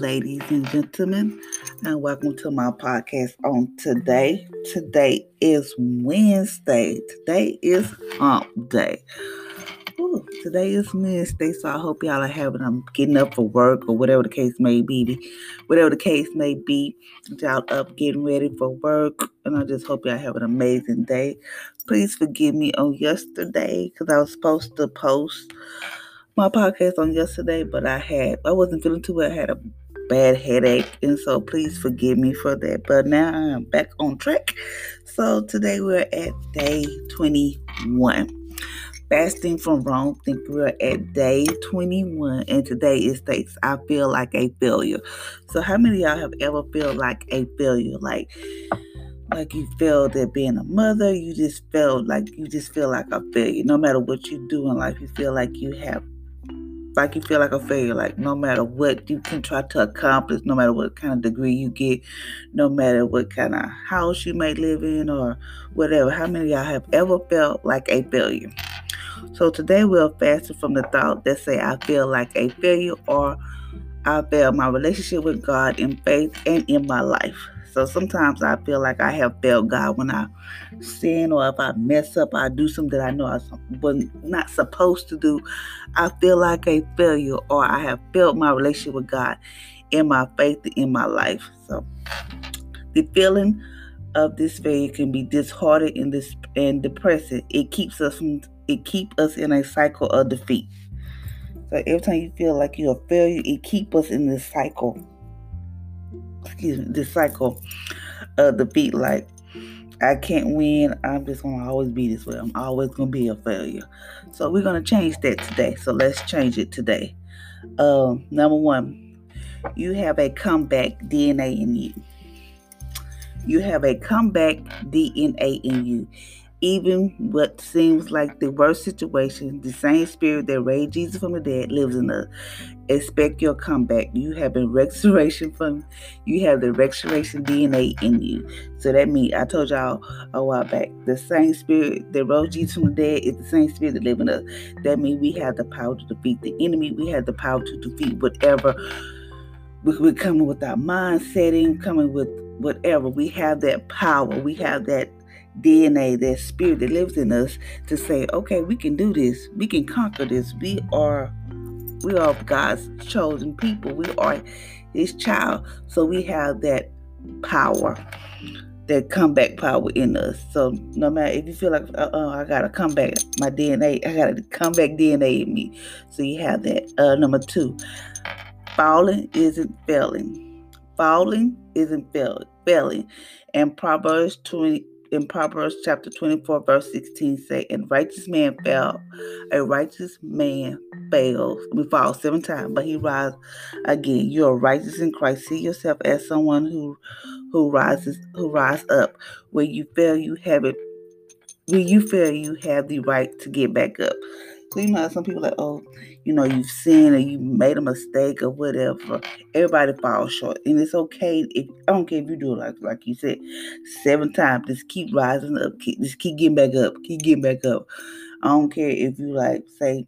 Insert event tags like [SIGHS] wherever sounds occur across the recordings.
Ladies and gentlemen, and welcome to my podcast on today. Today is Wednesday. Today is hump day. Ooh, today is Wednesday, so I hope y'all are having I'm getting up for work or whatever the case may be. Whatever the case may be, y'all up getting ready for work, and I just hope y'all have an amazing day. Please forgive me on yesterday because I was supposed to post my podcast on yesterday, but I had I wasn't feeling too well. I had a bad headache, and so please forgive me for that. But now I'm back on track. So today we're at day 21. Fasting from wrong think we're at day 21, and today it states I feel like a failure. So how many y'all have ever felt like a failure? Like like you failed at being a mother, you just felt like you just feel like a failure. No matter what you do in life, you feel like you have like you feel like a failure. Like no matter what you can try to accomplish, no matter what kind of degree you get, no matter what kind of house you may live in or whatever. How many y'all have ever felt like a failure? So today we'll fasting from the thought that say I feel like a failure or I failed my relationship with God in faith and in my life. So sometimes I feel like I have failed God when I sin or if I mess up, I do something that I know I was not supposed to do. I feel like a failure or I have failed my relationship with God in my faith in my life. So the feeling of this failure can be disheartening and, dis- and depressing. It keeps us from it keep us in a cycle of defeat. So every time you feel like you're a failure, it keep us in this cycle excuse me, this cycle of defeat. Like, I can't win. I'm just gonna always be this way. I'm always gonna be a failure. So we're gonna change that today. So let's change it today. Um, number one, you have a comeback DNA in you. You have a comeback DNA in you even what seems like the worst situation, the same spirit that raised Jesus from the dead lives in us. Expect your comeback. You have been [LAUGHS] restoration from you have the restoration DNA in you. So that means I told y'all a while back, the same spirit that rose Jesus from the dead is the same spirit that lives in us. That means we have the power to defeat the enemy. We have the power to defeat whatever we're coming with our mind setting, coming with whatever. We have that power. We have that DNA, that spirit that lives in us to say, okay, we can do this. We can conquer this. We are we are God's chosen people. We are his child. So we have that power, that comeback power in us. So no matter if you feel like uh I gotta come back, my DNA, I got to come back DNA in me. So you have that. Uh, number two, falling isn't failing. Falling isn't fail, failing. And Proverbs 20, in Proverbs chapter 24, verse 16 say, And righteous man fell, a righteous man fails. We fall seven times, but he rise again. You are righteous in Christ. See yourself as someone who who rises, who rise up. When you fail, you have it. When you fail, you have the right to get back up. So you know, some people like, oh, you know, you've sinned or you made a mistake or whatever. Everybody falls short, and it's okay. If I don't care if you do it like like you said, seven times. Just keep rising up. Keep, just keep getting back up. Keep getting back up. I don't care if you like say.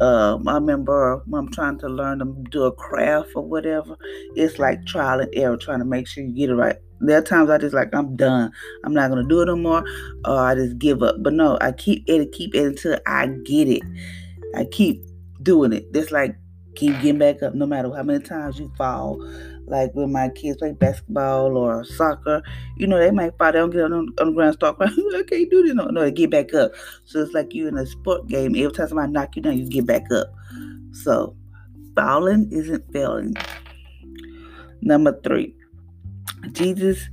Um, I remember when I'm trying to learn to do a craft or whatever. It's like trial and error, trying to make sure you get it right there are times I just like I'm done. I'm not gonna do it no more, or I just give up. But no, I keep it, keep it until I get it. I keep doing it. Just like keep getting back up, no matter how many times you fall. Like when my kids play basketball or soccer, you know they might fall down, get on, on the ground, start crying. [LAUGHS] I can't do this. No, no, they get back up. So it's like you in a sport game. Every time somebody knock you down, you get back up. So falling isn't failing. Number three, Jesus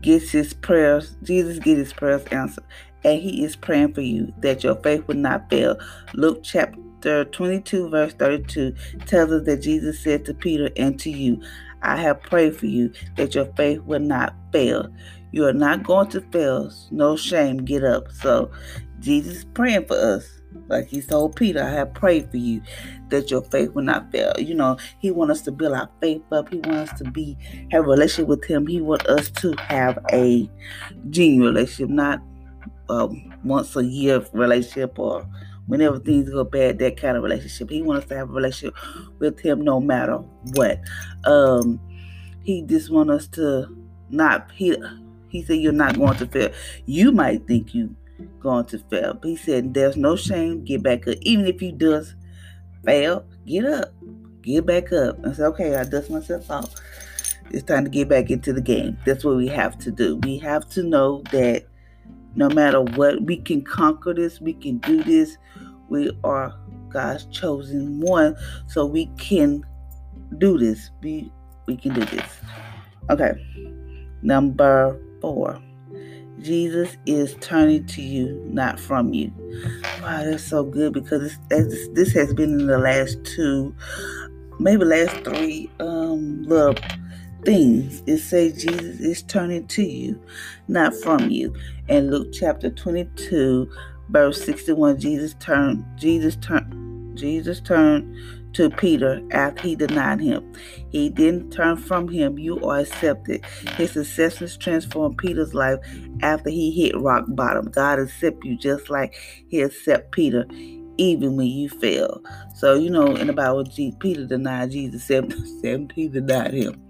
gets his prayers, Jesus gets his prayers answered. And he is praying for you that your faith will not fail. Luke chapter 22, verse 32 tells us that Jesus said to Peter and to you, I have prayed for you that your faith will not fail. You are not going to fail. No shame. Get up. So Jesus praying for us. Like he told Peter, I have prayed for you that your faith will not fail. You know, he wants us to build our faith up. He wants us to be have a relationship with him. He wants us to have a genuine relationship, not um, once a year relationship or whenever things go bad, that kind of relationship. He wants us to have a relationship with him no matter what. Um, he just wants us to not he he said you're not going to fail. You might think you going to fail. But he said there's no shame, get back up. Even if you does fail, get up. Get back up. And say, okay, I dust myself off. It's time to get back into the game. That's what we have to do. We have to know that no matter what, we can conquer this, we can do this. We are God's chosen one, so we can do this. We we can do this. Okay. Number four. Jesus is turning to you, not from you. Wow, that's so good because this, this has been in the last two, maybe last three um, little things. It says Jesus is turning to you, not from you. And Luke chapter 22, verse 61, Jesus turned, Jesus turned, Jesus turned to Peter after he denied him. He didn't turn from him. You are accepted. His acceptance transformed Peter's life after he hit rock bottom. God accept you just like he accept Peter even when you fail. So, you know, in the Bible, Peter denied Jesus seven, [LAUGHS] seven he denied him.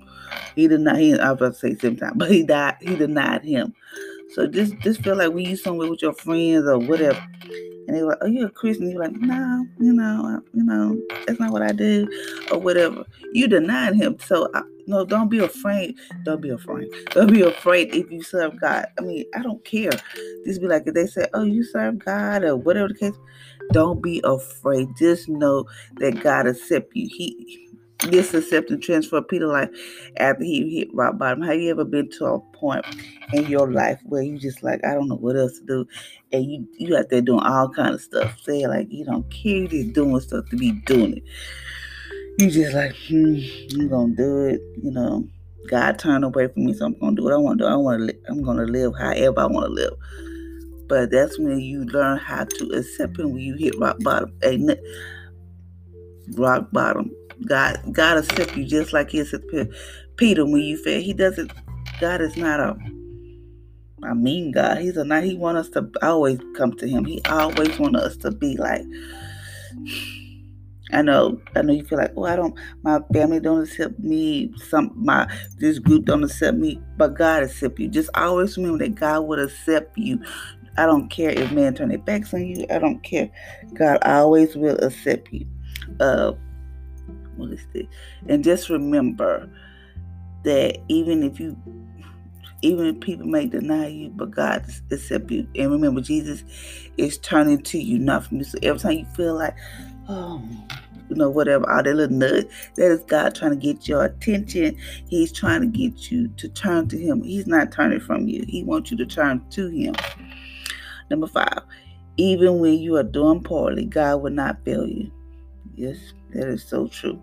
He denied him, I was about to say seven times, but he died, he denied him. So just just feel like when you somewhere with your friends or whatever, and they were like, "Oh, you're a Christian." You're like, "No, you know, you know, that's not what I do," or whatever. You denied him. So I, no, don't be afraid. Don't be afraid. [LAUGHS] Don't be afraid if you serve God. I mean, I don't care. Just be like if they say, "Oh, you serve God," or whatever the case. Don't be afraid. Just know that God accept you. He this acceptance transfer Peter life after he hit rock bottom. Have you ever been to a point in your life where you just like, I don't know what else to do, and you you out there doing all kind of stuff, say like you don't care, you just doing stuff to be doing it. You just like, hmm, I'm gonna do it, you know. God turned away from me, so I'm gonna do what I want to do. I want to. Li- I'm gonna live however I want to live. But that's when you learn how to accept Him when you hit rock bottom. Ain't rock bottom God God accept you just like He accepted Peter when you fail. He doesn't. God is not a I mean God. He's a not. He want us to always come to Him. He always want us to be like. I know, I know you feel like, oh, I don't, my family don't accept me, some my this group don't accept me, but God accept you. Just always remember that God would accept you. I don't care if man turn their backs on you. I don't care. God always will accept you. Uh, And just remember that even if you even if people may deny you, but God accept you. And remember, Jesus is turning to you, not from you. So every time you feel like, oh, you know, whatever, all that little nudge, that is God trying to get your attention. He's trying to get you to turn to Him. He's not turning from you. He wants you to turn to Him. Number five, even when you are doing poorly, God will not fail you. Yes, that is so true.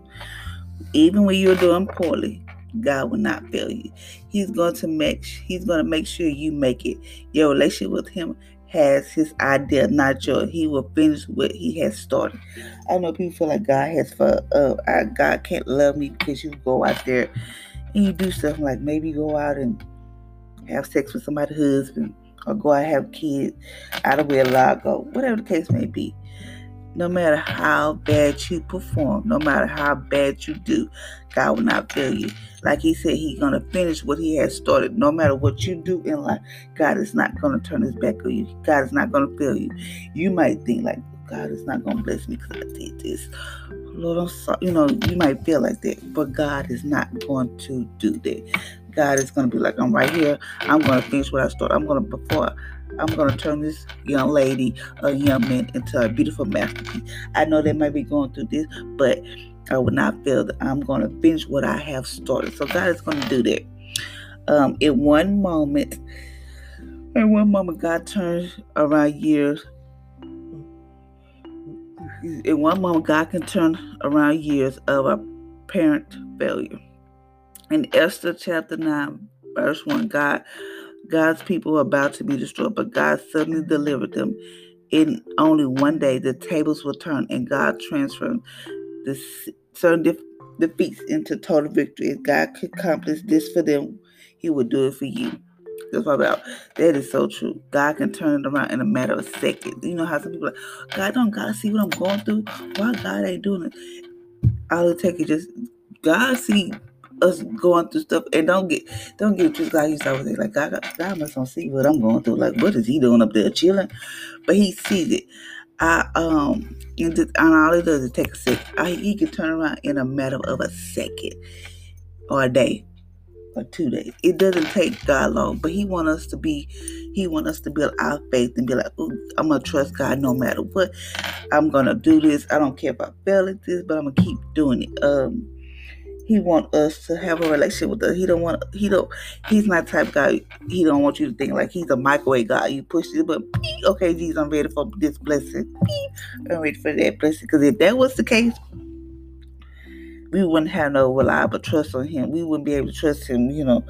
Even when you're doing poorly, God will not fail you. He's going to make He's going to make sure you make it. Your relationship with Him has His idea, not yours. He will finish what He has started. I know people feel like God has for uh, God can't love me because you go out there and you do stuff like maybe go out and have sex with somebody's husband or go out and have kids out of wedlock or whatever the case may be no matter how bad you perform, no matter how bad you do, God will not fail you. Like he said, he's going to finish what he has started. No matter what you do in life, God is not going to turn his back on you. God is not going to fail you. You might think like, oh, God is not going to bless me because I did this. Lord, I'm sorry. You know, you might feel like that, but God is not going to do that. God is going to be like, I'm right here. I'm going to finish what I started. I'm going to, before I'm going to turn this young lady a young man into a beautiful masterpiece. I know they might be going through this, but I will not feel that I'm going to finish what I have started. So God is going to do that. Um, in one moment, in one moment, God turns around years. In one moment, God can turn around years of a parent failure. In Esther chapter 9, verse 1, God God's people were about to be destroyed, but God suddenly delivered them. In only one day, the tables were turned, and God transformed the certain def- defeats into total victory. If God could accomplish this for them, He would do it for you. That's what about. That is so true. God can turn it around in a matter of seconds. You know how some people are like, God don't gotta see what I'm going through. Why God ain't doing it? All it take is just God see us going through stuff and don't get don't get too God used to always say like God, God must not see what I'm going through. Like what is he doing up there chilling? But he sees it. I um and, just, and all it does is take a second. I, he can turn around in a matter of a second or a day or two days. It doesn't take God long, but He want us to be, He want us to build our faith and be like, I'm gonna trust God no matter what. I'm gonna do this. I don't care if I fail at this, but I'm gonna keep doing it. Um, he want us to have a relationship with us. He don't want. He don't. He's not type guy. He don't want you to think like he's a microwave guy. You push it, but okay, Jesus, I'm ready for this blessing. I'm ready for that blessing. Because if that was the case, we wouldn't have no reliable trust on him. We wouldn't be able to trust him, you know.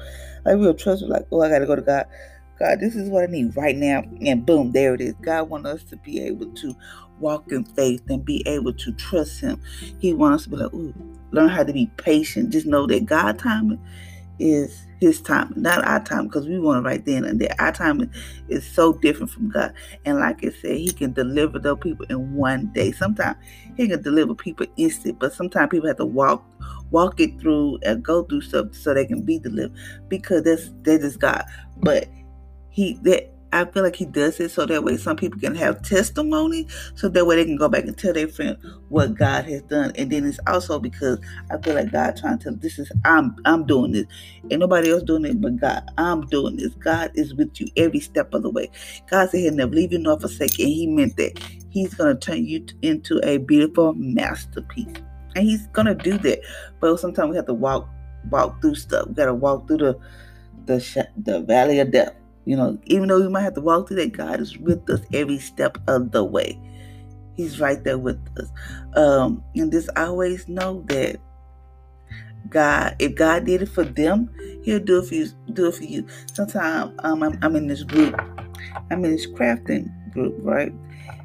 Like we would trust him like, oh, I gotta go to God. God, this is what I need right now. And boom, there it is. God wants us to be able to walk in faith and be able to trust him. He wants us to be like, ooh, learn how to be patient. Just know that God timing is his time, not our time, because we want it right then and there. Our time is so different from God. And like I said, he can deliver those people in one day. Sometimes he can deliver people instant, but sometimes people have to walk walk it through and go through stuff so they can be delivered because that's that is just God. But he that I feel like he does it so that way some people can have testimony, so that way they can go back and tell their friend what God has done. And then it's also because I feel like God trying to this is I'm I'm doing this. Ain't nobody else doing it but God. I'm doing this. God is with you every step of the way. God said he'll never leave you nor forsake you, and he meant that. He's gonna turn you into a beautiful masterpiece. And he's gonna do that. But sometimes we have to walk walk through stuff. We gotta walk through the the the valley of death you know, even though we might have to walk through that, God is with us every step of the way. He's right there with us. Um, and just always know that God, if God did it for them, He'll do it for you. Do it for you. Sometimes um, I'm, I'm in this group. I'm in this crafting group, right?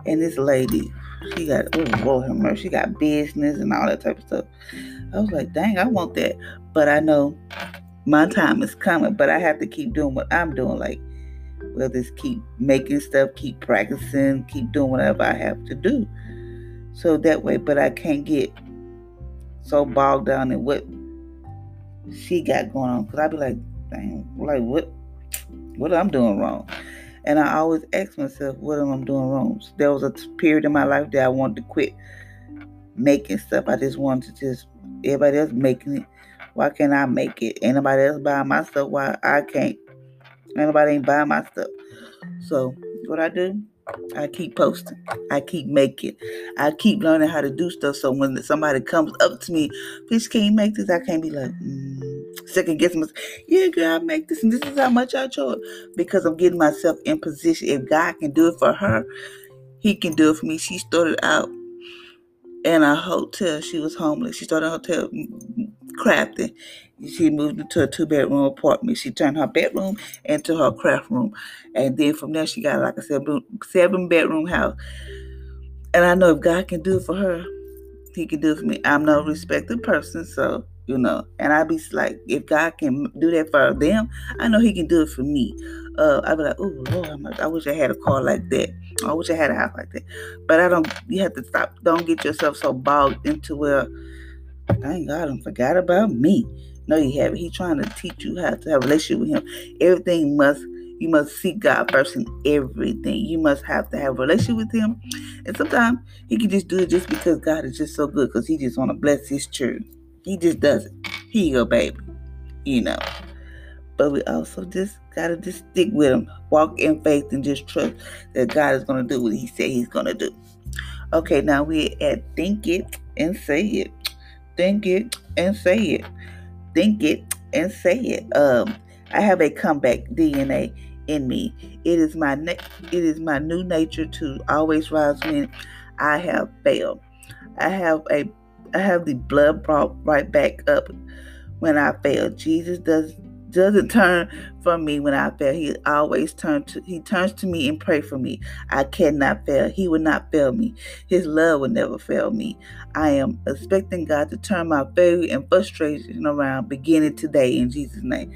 And this lady, she got oh Lord mercy, she got business and all that type of stuff. I was like, dang, I want that, but I know my time is coming. But I have to keep doing what I'm doing. Like We'll just keep making stuff, keep practicing, keep doing whatever I have to do. So that way, but I can't get so bogged down in what she got going on. Cause I'd be like, dang, like what what I'm doing wrong? And I always ask myself, what am I doing wrong? So there was a period in my life that I wanted to quit making stuff. I just wanted to just everybody else making it. Why can't I make it? Anybody else buying my stuff? Why I can't? Anybody ain't buying my stuff. So what I do, I keep posting. I keep making. I keep learning how to do stuff. So when somebody comes up to me, please can you make this? I can't be like, mm, second guess myself. Yeah, girl, I make this, and this is how much I charge. Because I'm getting myself in position. If God can do it for her, He can do it for me. She started out in a hotel. She was homeless. She started a hotel crafting. She moved into a two bedroom apartment. She turned her bedroom into her craft room. And then from there, she got, like a said, seven bedroom house. And I know if God can do it for her, He can do it for me. I'm no respected person, so you know. And I be like, if God can do that for them, I know He can do it for me. Uh, I'd be like, oh Lord, I wish I had a car like that. I wish I had a house like that. But I don't. You have to stop. Don't get yourself so bogged into where Thank God I forgot about me. No, you haven't. He's trying to teach you how to have a relationship with him. Everything must you must seek God first in everything. You must have to have a relationship with him. And sometimes he can just do it just because God is just so good because he just want to bless his church. He just does it. Here you go, baby. You know. But we also just gotta just stick with him. Walk in faith and just trust that God is gonna do what he said he's gonna do. Okay, now we're at think it and say it. Think it and say it. Think it and say it. Um, I have a comeback DNA in me. It is my ne- it is my new nature to always rise when I have failed. I have a I have the blood brought right back up when I fail. Jesus does doesn't turn from me when I fail. He always turns to he turns to me and pray for me. I cannot fail. He will not fail me. His love will never fail me. I am expecting God to turn my failure and frustration around beginning today in Jesus' name.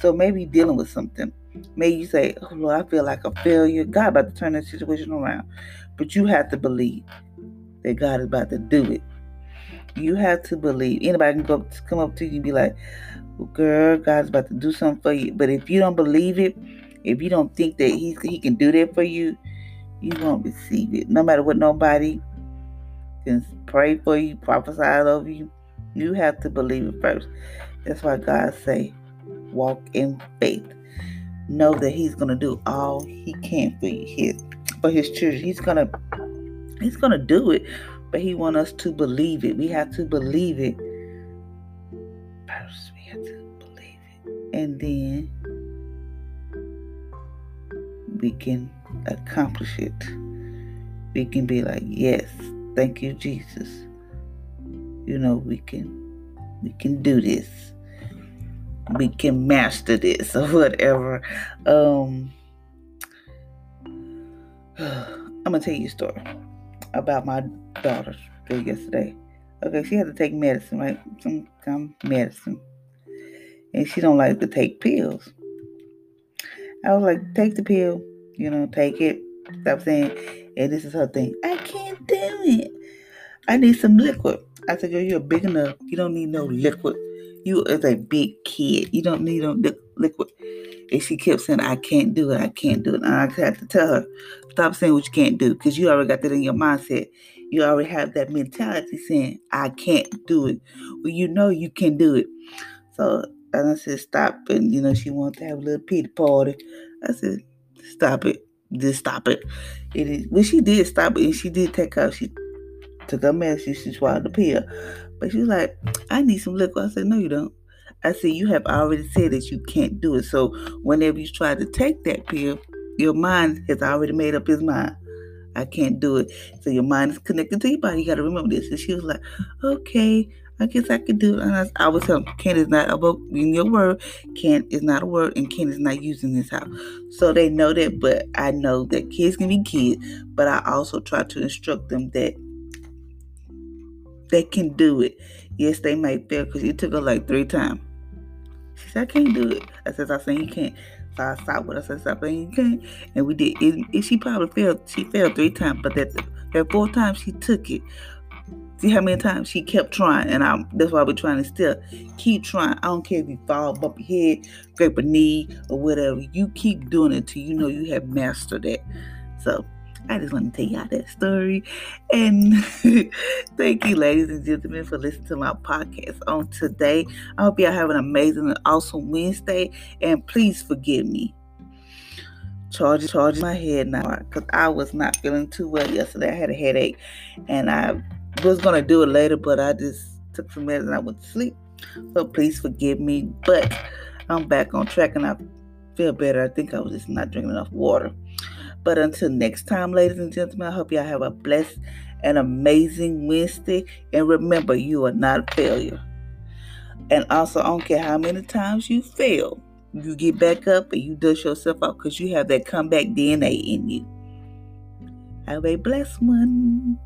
So maybe dealing with something. May you say, Oh Lord, I feel like a failure. God about to turn that situation around. But you have to believe that God is about to do it. You have to believe. Anybody can go come up to you and be like, well, girl, God's about to do something for you. But if you don't believe it, if you don't think that he, he can do that for you, you won't receive it. No matter what nobody can pray for you, prophesy over you, you have to believe it first. That's why God say, walk in faith. Know that He's gonna do all He can for you, his, for His children. He's gonna He's gonna do it, but He want us to believe it. We have to believe it first. We have to believe it, and then we can accomplish it. We can be like, yes, thank you, Jesus. You know, we can we can do this. We can master this or whatever. Um [SIGHS] I'm gonna tell you a story about my daughter yesterday. Okay, she had to take medicine, right? Some kind of medicine. And she don't like to take pills. I was like, take the pill, you know, take it. Stop saying, and this is her thing. I can't do it. I need some liquid. I said, girl, you're big enough. You don't need no liquid. You is a big kid. You don't need no liquid. And she kept saying, I can't do it. I can't do it. And I had to tell her, stop saying what you can't do because you already got that in your mindset. You already have that mentality saying, I can't do it. Well, you know you can do it. So and I said, stop. And, you know, she wanted to have a little pity party. I said, stop it. Just stop it. It is, well, she did stop it. And she did take out. She took her medicine. She swallowed the pill. But she was like, I need some liquid. I said, no, you don't. I said, you have already said that you can't do it. So whenever you try to take that pill, your mind has already made up his mind. I can't do it. So your mind is connected to your body. You got to remember this. And she was like, okay, I guess I could do it. And I, I was telling Ken is not about in your word. Ken is not a word, and Ken is not using this house. So they know that, but I know that kids can be kids. But I also try to instruct them that they can do it. Yes, they might fail because it took her like three times. She said, I can't do it. I said, I said, you can't. So I stopped with her. I said, saying you can't. And we did. It, it, she probably failed. She failed three times, but that, that fourth time she took it. See how many times she kept trying, and I'm that's why we're trying to still keep trying. I don't care if you fall, bump your head, scrape a knee, or whatever. You keep doing it till you know you have mastered it. So I just want to tell y'all that story. And [LAUGHS] thank you, ladies and gentlemen, for listening to my podcast on today. I hope y'all have an amazing and awesome Wednesday. And please forgive me. Charge, charge my head now because I was not feeling too well yesterday. I had a headache and I was gonna do it later, but I just took some medicine. And I went to sleep. So please forgive me. But I'm back on track and I feel better. I think I was just not drinking enough water. But until next time, ladies and gentlemen, I hope y'all have a blessed and amazing Wednesday. And remember, you are not a failure. And also, I don't care how many times you fail, you get back up and you dust yourself out because you have that comeback DNA in you. Have a blessed one.